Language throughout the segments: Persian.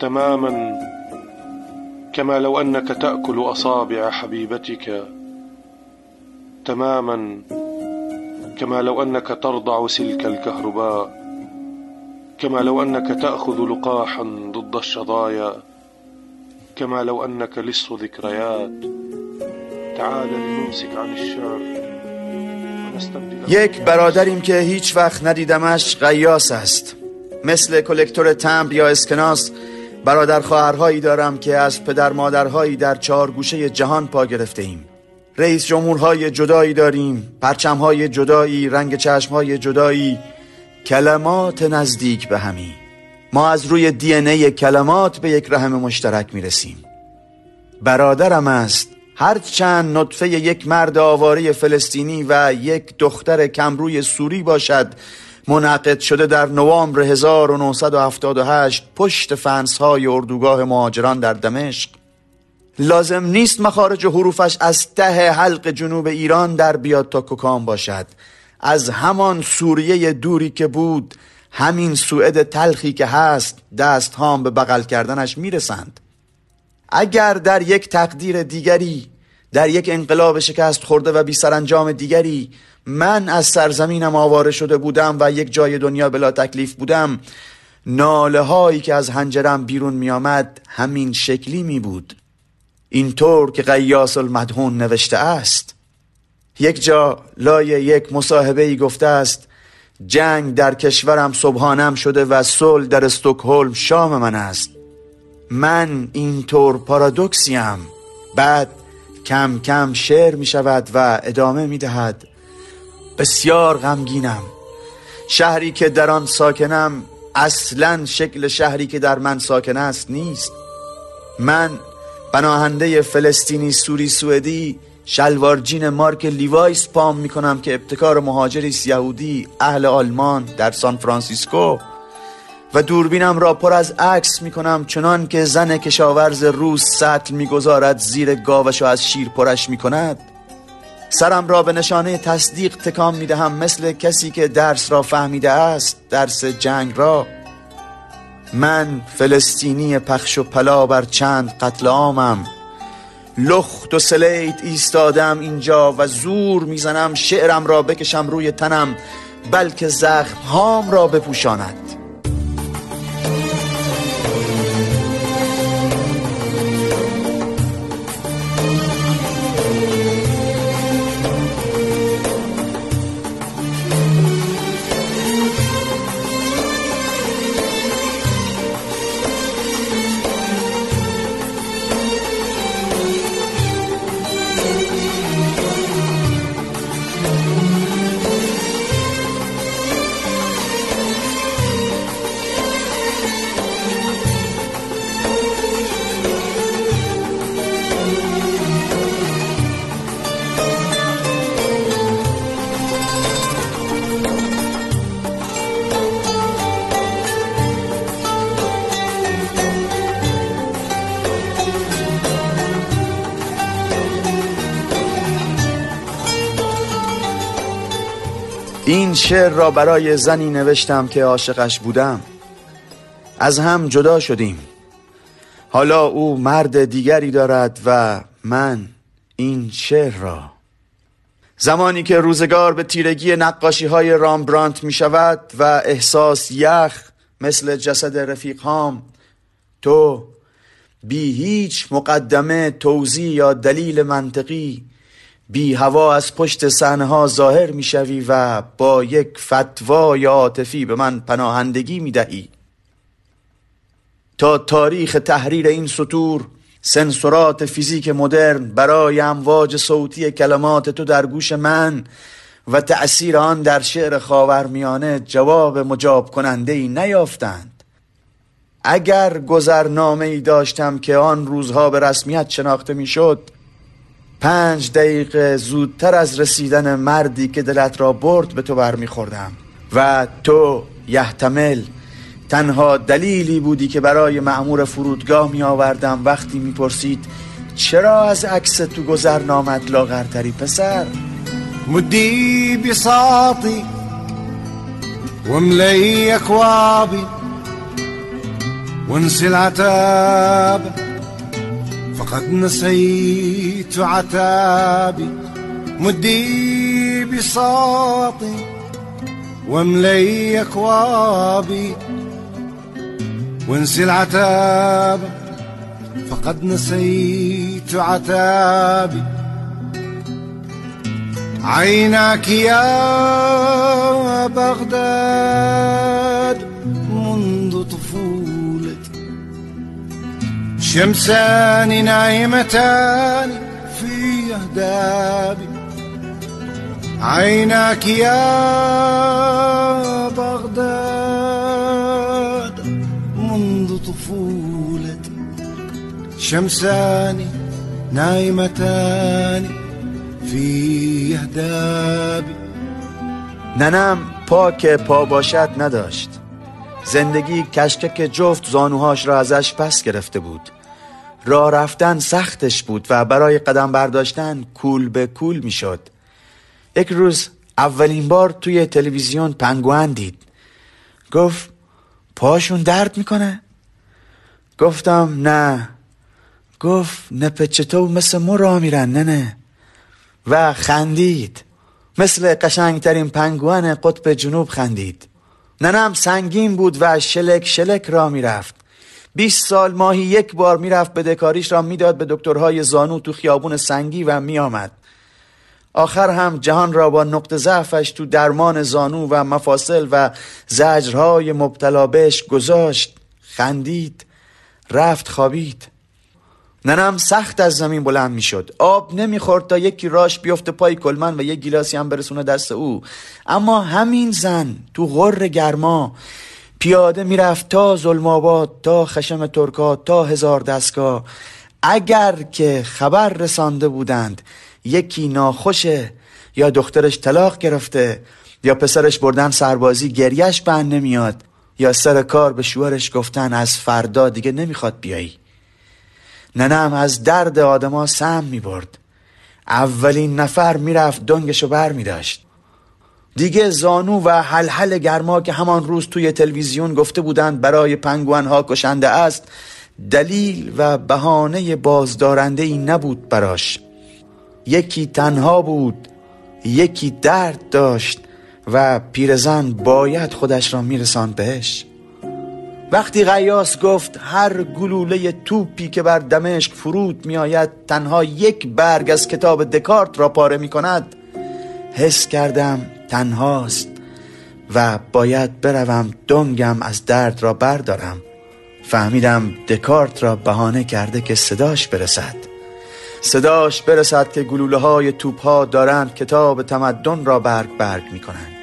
تماما. كما لو أنك تأكل أصابع حبيبتك تماما. كما لو أنك ترضع سلك الكهرباء. كما لو أنك تأخذ لقاحا ضد الشظايا. كما لو أنك لص ذكريات. تعال لنمسك عن الشعر یک برادریم که هیچ وقت ندیدمش قیاس است. مثل کلکتور تمبر یا اسکناس برادر خواهرهایی دارم که از پدر مادرهایی در چهار گوشه جهان پا گرفته ایم رئیس جمهورهای جدایی داریم پرچمهای جدایی رنگ چشمهای جدایی کلمات نزدیک به همی. ما از روی دی ای کلمات به یک رحم مشترک می‌رسیم. برادرم است هرچند نطفه یک مرد آواره فلسطینی و یک دختر کمروی سوری باشد منعقد شده در نوامبر 1978 پشت فنس های اردوگاه مهاجران در دمشق. لازم نیست مخارج حروفش از ته حلق جنوب ایران در بیاد تا ککام باشد. از همان سوریه دوری که بود همین سوئد تلخی که هست دست هام به بغل کردنش می‌رسند. اگر در یک تقدیر دیگری در یک انقلاب شکست خورده و بی سرانجام دیگری من از سرزمینم آواره شده بودم و یک جای دنیا بلا تکلیف بودم. ناله هایی که از هنجرم بیرون می آمد همین شکلی می بود. اینطور که قیاس المدهون نوشته است. یک جا لای یک مصاحبه ای گفته است جنگ در کشورم صبحانم شده و صلح در استکهلم شام من است. من اینطور پارادوکسیم. بعد کم کم شعر می شود و ادامه می دهد. بسیار غمگینم. شهری که در آن ساکنم اصلا شکل شهری که در من ساکن است نیست. من پناهنده فلسطینی سوری سوئدی شلوار جین مارک Levi's پام می‌کنم که ابتکار مهاجری یهودی اهل آلمان در سان فرانسیسکو و دوربینم را پر از عکس می‌کنم چنان که زن کشاورز روز سطل می‌گذارد زیر گاوش و از شیر پرش می‌کند. سرم را به نشانه تصدیق تکام می‌دهم مثل کسی که درس را فهمیده است درس جنگ را. من فلسطینی پخش و پلا بر چند قتل عامم. لخت و سلیت ایستادم اینجا و زور می‌زنم شعرم را بکشم روی تنم بلکه زخم هام را بپوشاند. این شعر را برای زنی نوشتم که عاشقش بودم. از هم جدا شدیم. حالا او مرد دیگری دارد و من این شعر را. زمانی که روزگار به تیرگی نقاشی های رامبرانت می شود و احساس یخ مثل جسد رفیق هام تو بی هیچ مقدمه توضیح یا دلیل منطقی بی هوا از پشت صحنه ها ظاهر می‌شوی و با یک فتوای عاطفی به من پناهندگی می دهی تا تاریخ تحریر این سطور سنسورات فیزیک مدرن برای امواج صوتی کلمات تو در گوش من و تأثیر آن در شعر خاورمیانه جواب مجاب کننده ای نیافتند. اگر گذرنامه ای داشتم که آن روزها به رسمیت شناخته می‌شد پنج دقیقه زودتر از رسیدن مردی که دلت را برد به تو برمیخوردم. و تو یحتمل تنها دلیلی بودی که برای معمور فرودگاه می آوردم وقتی می‌پرسید چرا از عکس تو گذر نامد لاغرتری پسر؟ مدی بساطی وملي اكوابي وانسي العتاب فقد نسيت عتابي مدي بساطي واملي أكوابي. وانسي العتاب فقد نسيت عتابي. عيناك يا بغداد شمسان نايمتان في أهدابي. عيناك يا بغداد منذ طفولتي. شمسان نايمتان في اهدابي ننم پا که پا باشد نداشت. زندگی کشکک جفت زانوهاش را ازش پس گرفته بود. راه رفتن سختش بود و برای قدم برداشتن کول به کول می‌شد. یک روز اولین بار توی تلویزیون پنگوان دید. گفت پاشون درد می‌کنه؟ گفتم نه. گفت نپچتو مثل ما را میرن نه نه. و خندید. مثل قشنگترین پنگوان قطب جنوب خندید. ننم سنگین بود و شلک شلک را می‌رفت. 20 سال ماهی یک بار می‌رفت بدهکاریش را می‌داد به دکترهای زانو تو خیابون سنگی و میآمد. آخر هم جهان را با نقط ضعفش تو درمان زانو و مفاصل و زجرهای مبتلا بهش گذاشت خندید رفت خوابید. ننم سخت از زمین بلند می‌شد. آب نمی‌خورد تا یکی راش بیفته پای کلمن و یک گیلاسی هم برسونه دست او. اما همین زن تو غر گرما پیاده می‌رفت تا ظلماباد تا خشم ترکا تا هزار دستگاه اگر که خبر رسانده بودند یکی ناخوشه یا دخترش طلاق گرفته یا پسرش بردن سربازی گریش بند نمیاد یا سر کار به شوهرش گفتن از فردا دیگه نمی‌خواد بیایی. ننم از درد آدما سم می برد اولین نفر می‌رفت دنگشو بر می داشت دیگه زانو و حلحل گرما که همان روز توی تلویزیون گفته بودند برای پنگوان ها کشنده است دلیل و بهانه بازدارنده ای نبود براش. یکی تنها بود یکی درد داشت و پیرزن باید خودش را میرساند بهش. وقتی غیاس گفت هر گلوله توپی که بر دمشق فرود میآید تنها یک برگ از کتاب دکارت را پاره می کند حس کردم تنهاست و باید بروم دنگم از درد را بردارم. فهمیدم دکارت را بهانه کرده که صداش برسد. صداش برسد که گلوله های توپ ها دارند کتاب تمدن را برگ برگ می کنند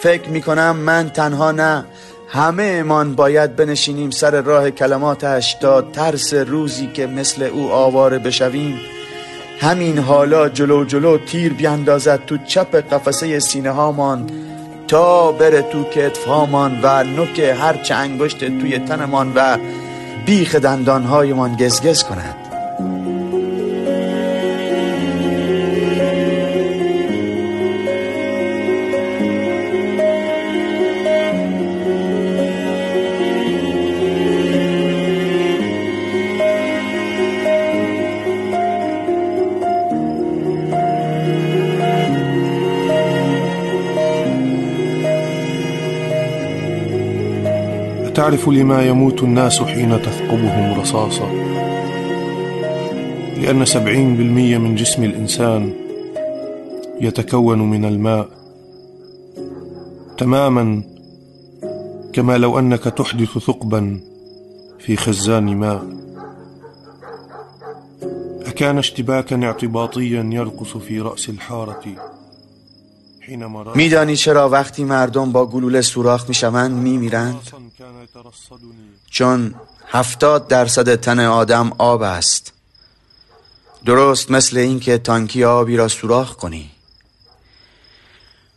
فکر می کنم من تنها نه همه امان باید بنشینیم سر راه کلماتش تا ترس روزی که مثل او آواره بشویم. همین حالا جلو جلو تیر بیاندازد تو چپ قفسه سینه هامان تا بره تو کتف هامان و نوک هرچه انگشت توی تنمان و بیخ دندان هایمان گزگز کند. تعرف لما يموت الناس حين تثقبهم رصاصة لأن سبعين بالمية من جسم الإنسان يتكون من الماء تماما كما لو أنك تحدث ثقبا في خزان ماء. أكان اشتباكا اعتباطيا يرقص في رأس الحارة. میدانی چرا وقتی مردم با گلوله سوراخ می‌شوند میمیرند؟ چون هفتاد درصد تن آدم آب است. درست مثل اینکه تانکی آبی را سوراخ کنی.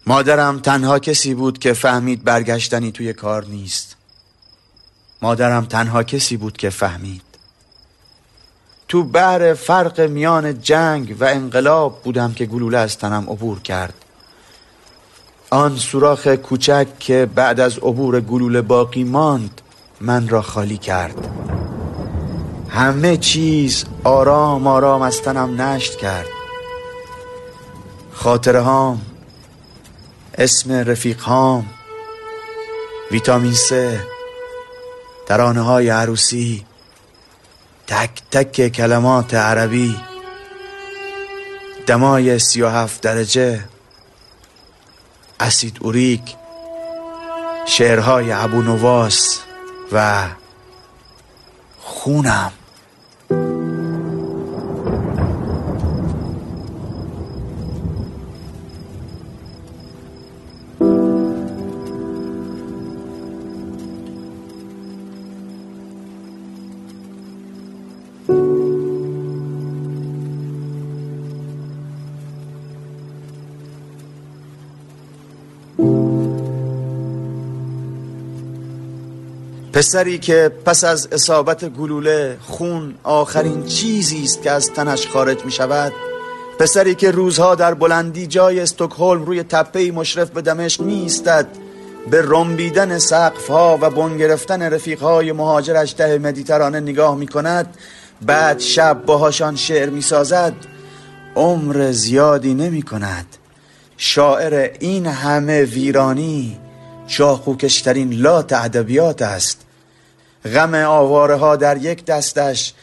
مادرم تنها کسی بود که فهمید برگشتنی توی کار نیست. مادرم تنها کسی بود که فهمید. تو بحر فرق میان جنگ و انقلاب بودم که گلوله از تنم عبور کرد. آن سوراخ کوچک که بعد از عبور گلوله باقی ماند من را خالی کرد. همه چیز آرام آرام از تنم نشت کرد. خاطره هام اسم رفیق هام ویتامین سه ترانه های عروسی تک تک کلمات عربی. دمای سی و هفت درجه. اسید اوریک شعرهای ابو نواس و خونم. پسری که پس از اصابت گلوله خون آخرین چیزی است که از تنش خارج می شود پسری که روزها در بلندی جای استکهلم روی تپه مشرف به دمشق می ایستد به رنبیدن سقف ها و بن گرفتن رفیق های مهاجرش ده مدیترانه نگاه می کند بعد شب باهاشان شعر می سازد عمر زیادی نمی کند. شاعر این همه ویرانی شاخوکشترین لات ادبیات است. غم آواره ها در یک دستش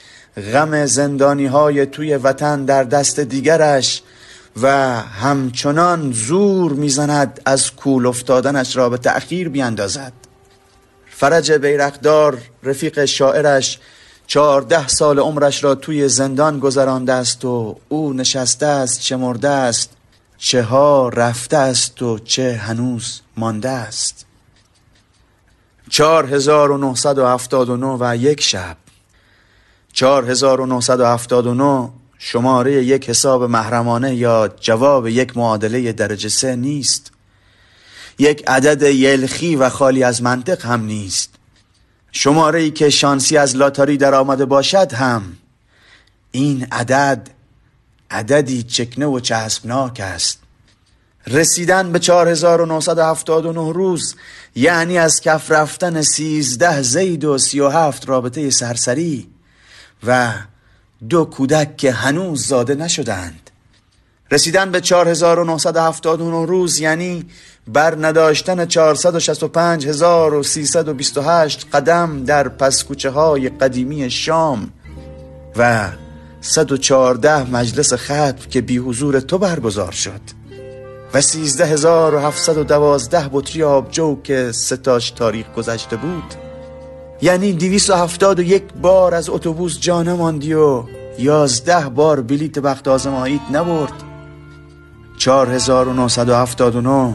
غم زندانی های توی وطن در دست دیگرش و همچنان زور می‌زند از کول افتادنش را به تأخیر بیاندازد فرج بیرقدار رفیق شاعرش چهارده سال عمرش را توی زندان گذرانده است و او نشسته است چه مرده است چه ها رفته است و چه هنوز مانده است. چهار هزار و یک شب. چهار هزار و نهصد و هفتاد و نو شماره یک حساب محرمانه یا جواب یک معادله درجه سه نیست. یک عدد یلخی و خالی از منطق هم نیست. شماره ای که شانسی از لاتاری در آمده باشد هم. این عدد عددی چکنه و چسبناک است. رسیدن به 4979 روز یعنی از کف رفتن 13 زید و 37 رابطه سرسری و دو کودک که هنوز زاده نشدند. رسیدن به 4979 روز یعنی بر نداشتن 465328 قدم در پسکوچه های قدیمی شام و 114 مجلس خطب که بی حضور تو برگزار شد. و سیزده هزار و هفتصد و دوازده بطری آبجو که ستاش تاریخ گذشته بود. یعنی دویست و هفتاد و یک بار از اتوبوس جانه ماندی و یازده بار بلیت بخت آزماییت نبرد. چار هزار و نهصد و هفتاد و نو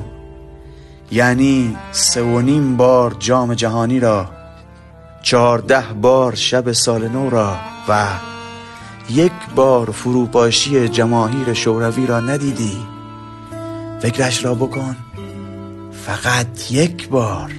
یعنی سه و نیم بار جام جهانی را چهارده بار شب سال نو را و یک بار فروپاشی جماهیر شوروی را ندیدی. فکرش را بکن. فقط یک بار.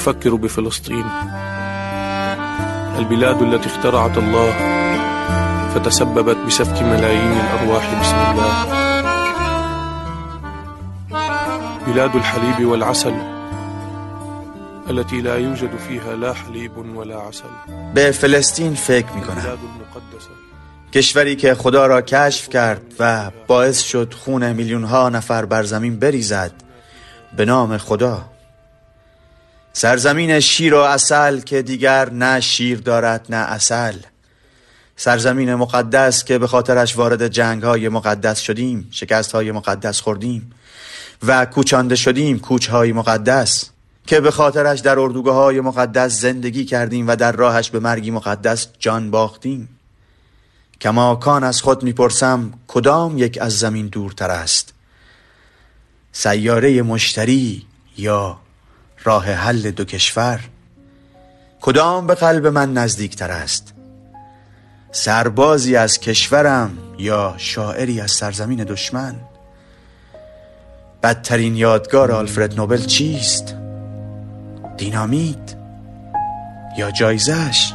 أفكر بفلسطين. البلاد التي اخترعت الله فتسببت بسفك ملايين الأرواح بسم الله. بلاد الحليب والعسل التي لا يوجد فيها لا حليب ولا عسل. به فلسطین فکر می کنم کشوری که خدا را کشف کرد و باعث شد خون میلیون ها نفر بر زمین بریزد به نام خدا. سرزمین شیر و اصل که دیگر نه شیر دارد نه اصل سرزمین مقدس که به خاطرش وارد جنگ های مقدس شدیم شکست های مقدس خوردیم و کوچانده شدیم کوچ های مقدس که به خاطرش در اردوگاه های مقدس زندگی کردیم و در راهش به مرگی مقدس جان باختیم. کماکان از خود می‌پرسم کدام یک از زمین دورتر است؟ سیاره مشتری یا راه حل دو کشور کدام به قلب من نزدیکتر است سربازی از کشورم یا شاعری از سرزمین دشمن بدترین یادگار آلفرد نوبل چیست؟ دینامیت یا جایزش؟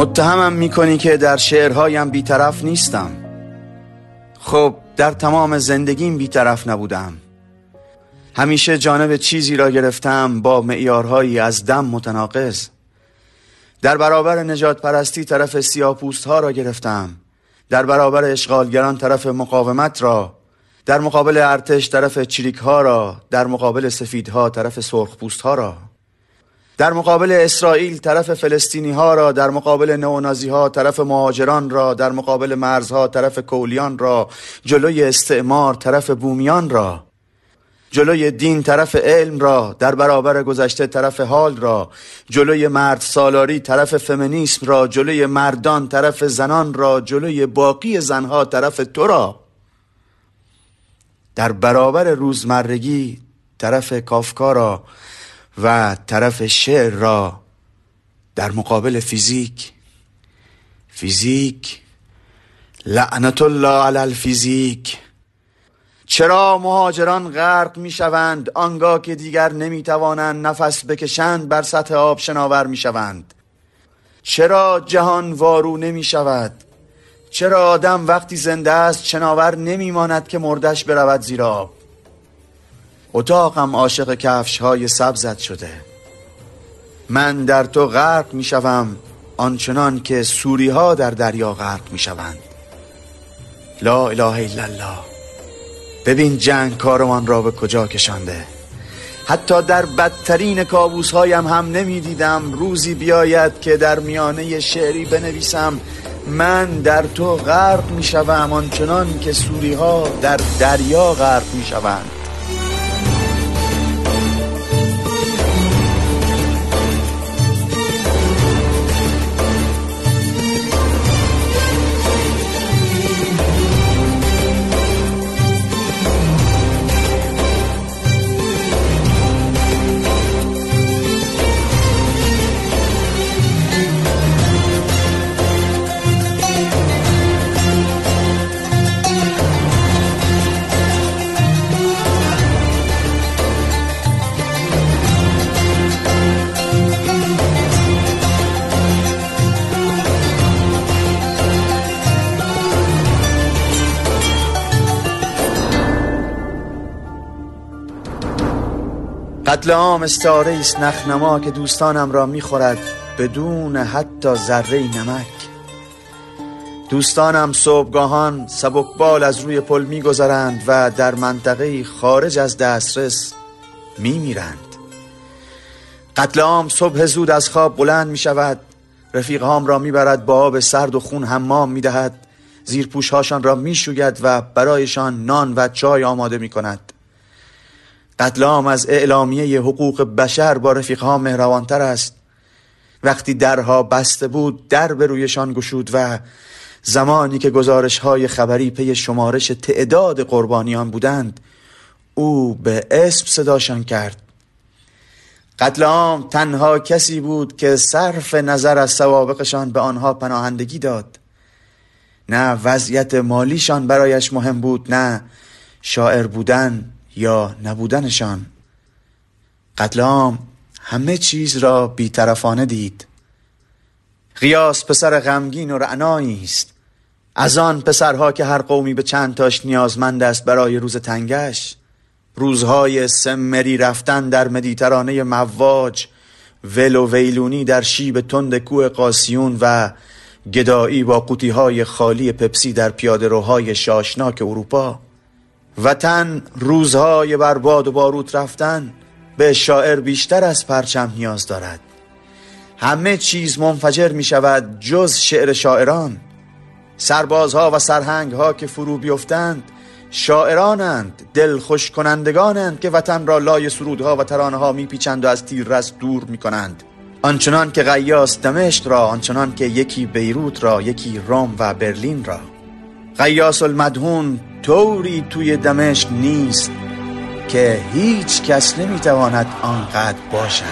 متهمم می‌کنی که در شعرهایم بیطرف نیستم. خب در تمام زندگیم بیطرف نبودم. همیشه جانب چیزی را گرفتم با معیارهایی از دم متناقض. در برابر نجات پرستی طرف سیاپوست ها را گرفتم. در برابر اشغالگران طرف مقاومت را. در مقابل ارتش طرف چریک ها را. در مقابل سفیدها طرف سرخپوست ها را. در مقابل اسرائیل طرف فلسطینی ها را در مقابل نئونازی ها طرف مهاجران را در مقابل مرزها طرف کولیان را جلوی استعمار طرف بومیان را جلوی دین طرف علم را در برابر گذشته طرف حال را جلوی مرد سالاری طرف فمینیسم را جلوی مردان طرف زنان را جلوی باقی زنها طرف تو را. در برابر روزمرگی طرف کافکا را و طرف شعر را در مقابل فیزیک. فیزیک. لعنت الله علی الفیزیک. چرا مهاجران غرق می شوند آنگاه که دیگر نمی توانند نفس بکشند بر سطح آب شناور می شوند چرا جهان وارو نمی شود چرا آدم وقتی زنده است شناور نمی ماند که مردش برود زیر آب اتاقم عاشق کفش های سبزت شده. من در تو غرق می شوم آنچنان که سوری ها در دریا غرق می شوند لا اله الا الله. ببین جنگ کارمان را به کجا کشانده. حتی در بدترین کابوس هایم هم نمی دیدم روزی بیاید که در میانه شعری بنویسم من در تو غرق می شوم آنچنان که سوری ها در دریا غرق می شوند قتل عام استاره است نخنما که دوستانم را می‌خورد بدون حتی ذره نمک. دوستانم صبحگاهان سبکبال از روی پل میگذرند و در منطقه خارج از دسترس میمیرند. قتل عام صبح زود از خواب بلند می شود رفیقهام را می‌برد با آب سرد و خون حمام می‌دهد زیر پوشهاشان را می‌شوید و برایشان نان و چای آماده می کند قتل از اعلامیه حقوق بشر با رفیقها مهروانتر است. وقتی درها بسته بود در به رویشان گشود و زمانی که گزارش های خبری پی شمارش تعداد قربانیان بودند او به اسم صداشان کرد. قتل عام تنها کسی بود که صرف نظر از سوابقشان به آنها پناهندگی داد. نه وضعیت مالیشان برایش مهم بود نه شاعر بودن. یا نبودنشان. قتل عام همه چیز را بیطرفانه دید. قیاس پسر غمگین و رعنایی است. از آن پسرها که هر قومی به چند تاش نیازمند است برای روز تنگش. روزهای سمری رفتن در مدیترانه مواج ول و ویلونی در شیب تند کوه قاسیون و گدایی با قوطی های خالی پپسی در پیاده روهای شاشناک اروپا. وطن روزهای برباد و باروت رفتن به شاعر بیشتر از پرچم نیاز دارد. همه چیز منفجر می شود جز شعر شاعران. سربازها و سرهنگها که فرو بیفتند شاعرانند دل خوش کنندگانند که وطن را لای سرودها و ترانه ها میپیچند و از تیر رست دور می‌کنند آنچنان که غیاس دمشق را آنچنان که یکی بیروت را یکی روم و برلین را. غیاس المدهون طوری توی دمشق نیست که هیچ کس نمی‌تواند آنقدر باشد.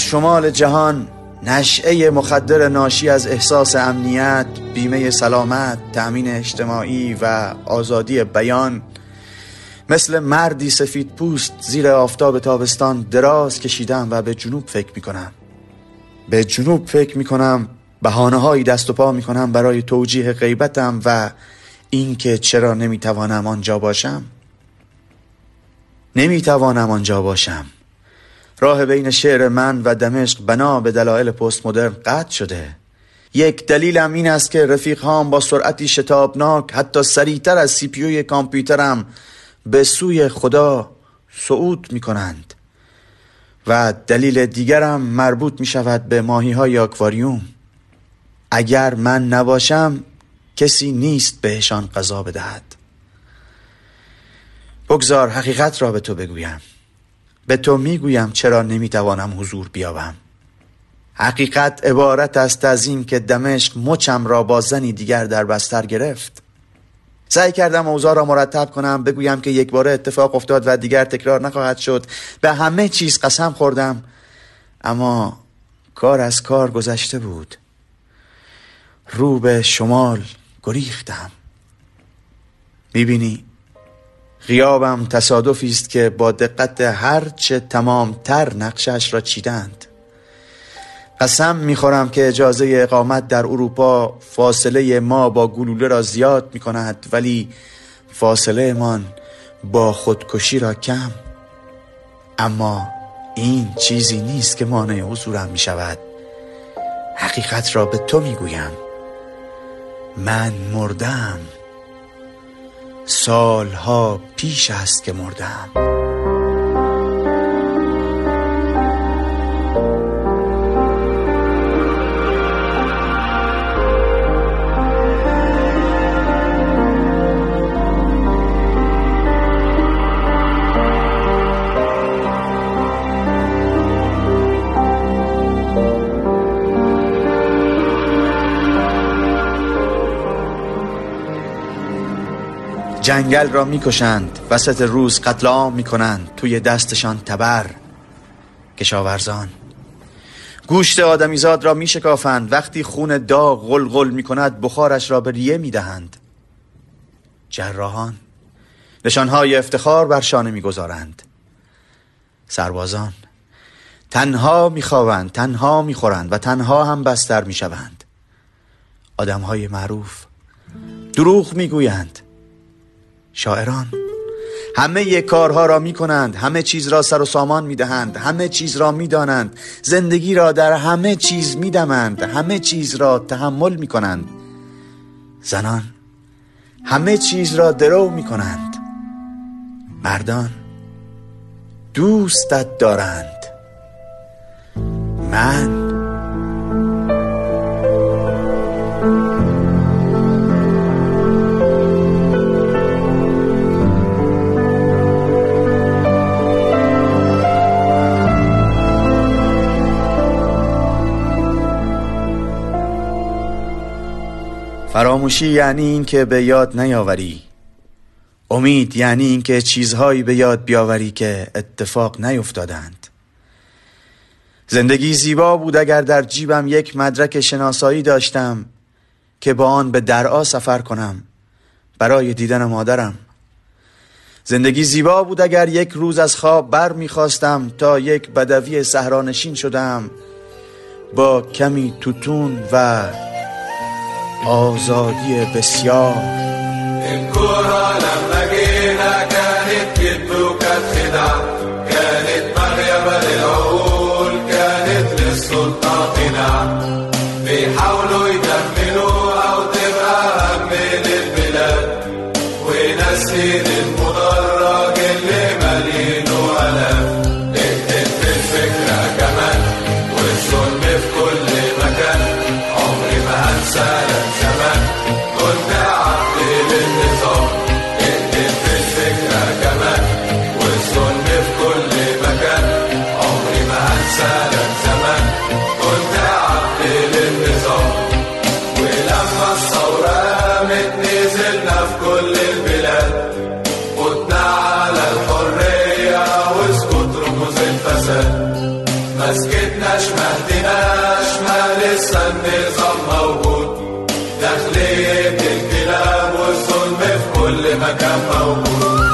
در شمال جهان نشعه مخدر ناشی از احساس امنیت، بیمه سلامت، تأمین اجتماعی و آزادی بیان. مثل مردی سفید پوست زیر آفتاب تابستان دراز کشیدم و به جنوب فکر می کنم به جنوب فکر می کنم بحانه هایی دست و پا می کنم برای توجیه غیبتم و اینکه چرا نمی توانم آنجا باشم. نمی توانم آنجا باشم. راه بین شعر من و دمشق بنا به دلایل پست مدرن قطع شده. یک دلیلم این است که رفیق هام با سرعتی شتابناک حتی سریعتر از سی پیوی کامپیوترم به سوی خدا صعود می کنند. و دلیل دیگرم مربوط می شود به ماهی های آکواریوم. اگر من نباشم کسی نیست بهشان قضا بدهد. بگذار حقیقت را به تو بگویم. به تو می‌گویم چرا نمی‌توانم حضور بیابم. حقیقت عبارت است از این که دمشق مچم را با زنی دیگر در بستر گرفت. سعی کردم اوضاع را مرتب کنم بگویم که یک بار اتفاق افتاد و دیگر تکرار نخواهد شد. به همه چیز قسم خوردم اما کار از کار گذشته بود. رو به شمال گریختم. می‌بینی؟ غیابم تصادفی است که با دقت هرچه تمامتر نقشش را چیدند. قسم می‌خورم که اجازه اقامت در اروپا فاصله ما با گلوله را زیاد می کند ولی فاصله من با خودکشی را کم. اما این چیزی نیست که مانع حضورم می شود حقیقت را به تو می گویم من مردم. سالها پیش است که مردم. جنگل را می‌کشند وسط روز قتل عام می‌کنند توی دستشان تبر. کشاورزان گوشت آدمیزاد را میشکافند وقتی خون داغ غلغل می‌کند بخارش را به ریه می‌دهند. جراحان نشانهای افتخار بر شانه می‌گذارند. سربازان تنها میخوابند تنها می‌خورند و تنها هم بستر می‌شوند. آدمهای معروف دروغ می‌گویند. شاعران. همه یک کارها را می کنند همه چیز را سر و سامان می دهند همه چیز را می دانند زندگی را در همه چیز می دمند همه چیز را تحمل می کنند زنان همه چیز را درو می کنند مردان دوستت دارند. من خاموشی یعنی این که به یاد نیاوری. امید یعنی این که چیزهایی به یاد بیاوری که اتفاق نیفتادند. زندگی زیبا بود اگر در جیبم یک مدرک شناسایی داشتم که با آن به درعا سفر کنم برای دیدن مادرم. زندگی زیبا بود اگر یک روز از خواب بر می‌خواستم تا یک بدوی صحرانشین شدم با کمی توتون و آزادی بسیار. الكرة لما جينا كانت كانت للعقول كانت للسلطة سكتناش ما هديناش ما لسه النظام موجود. داخلية الكلاب والظلم في كل مكان موجود.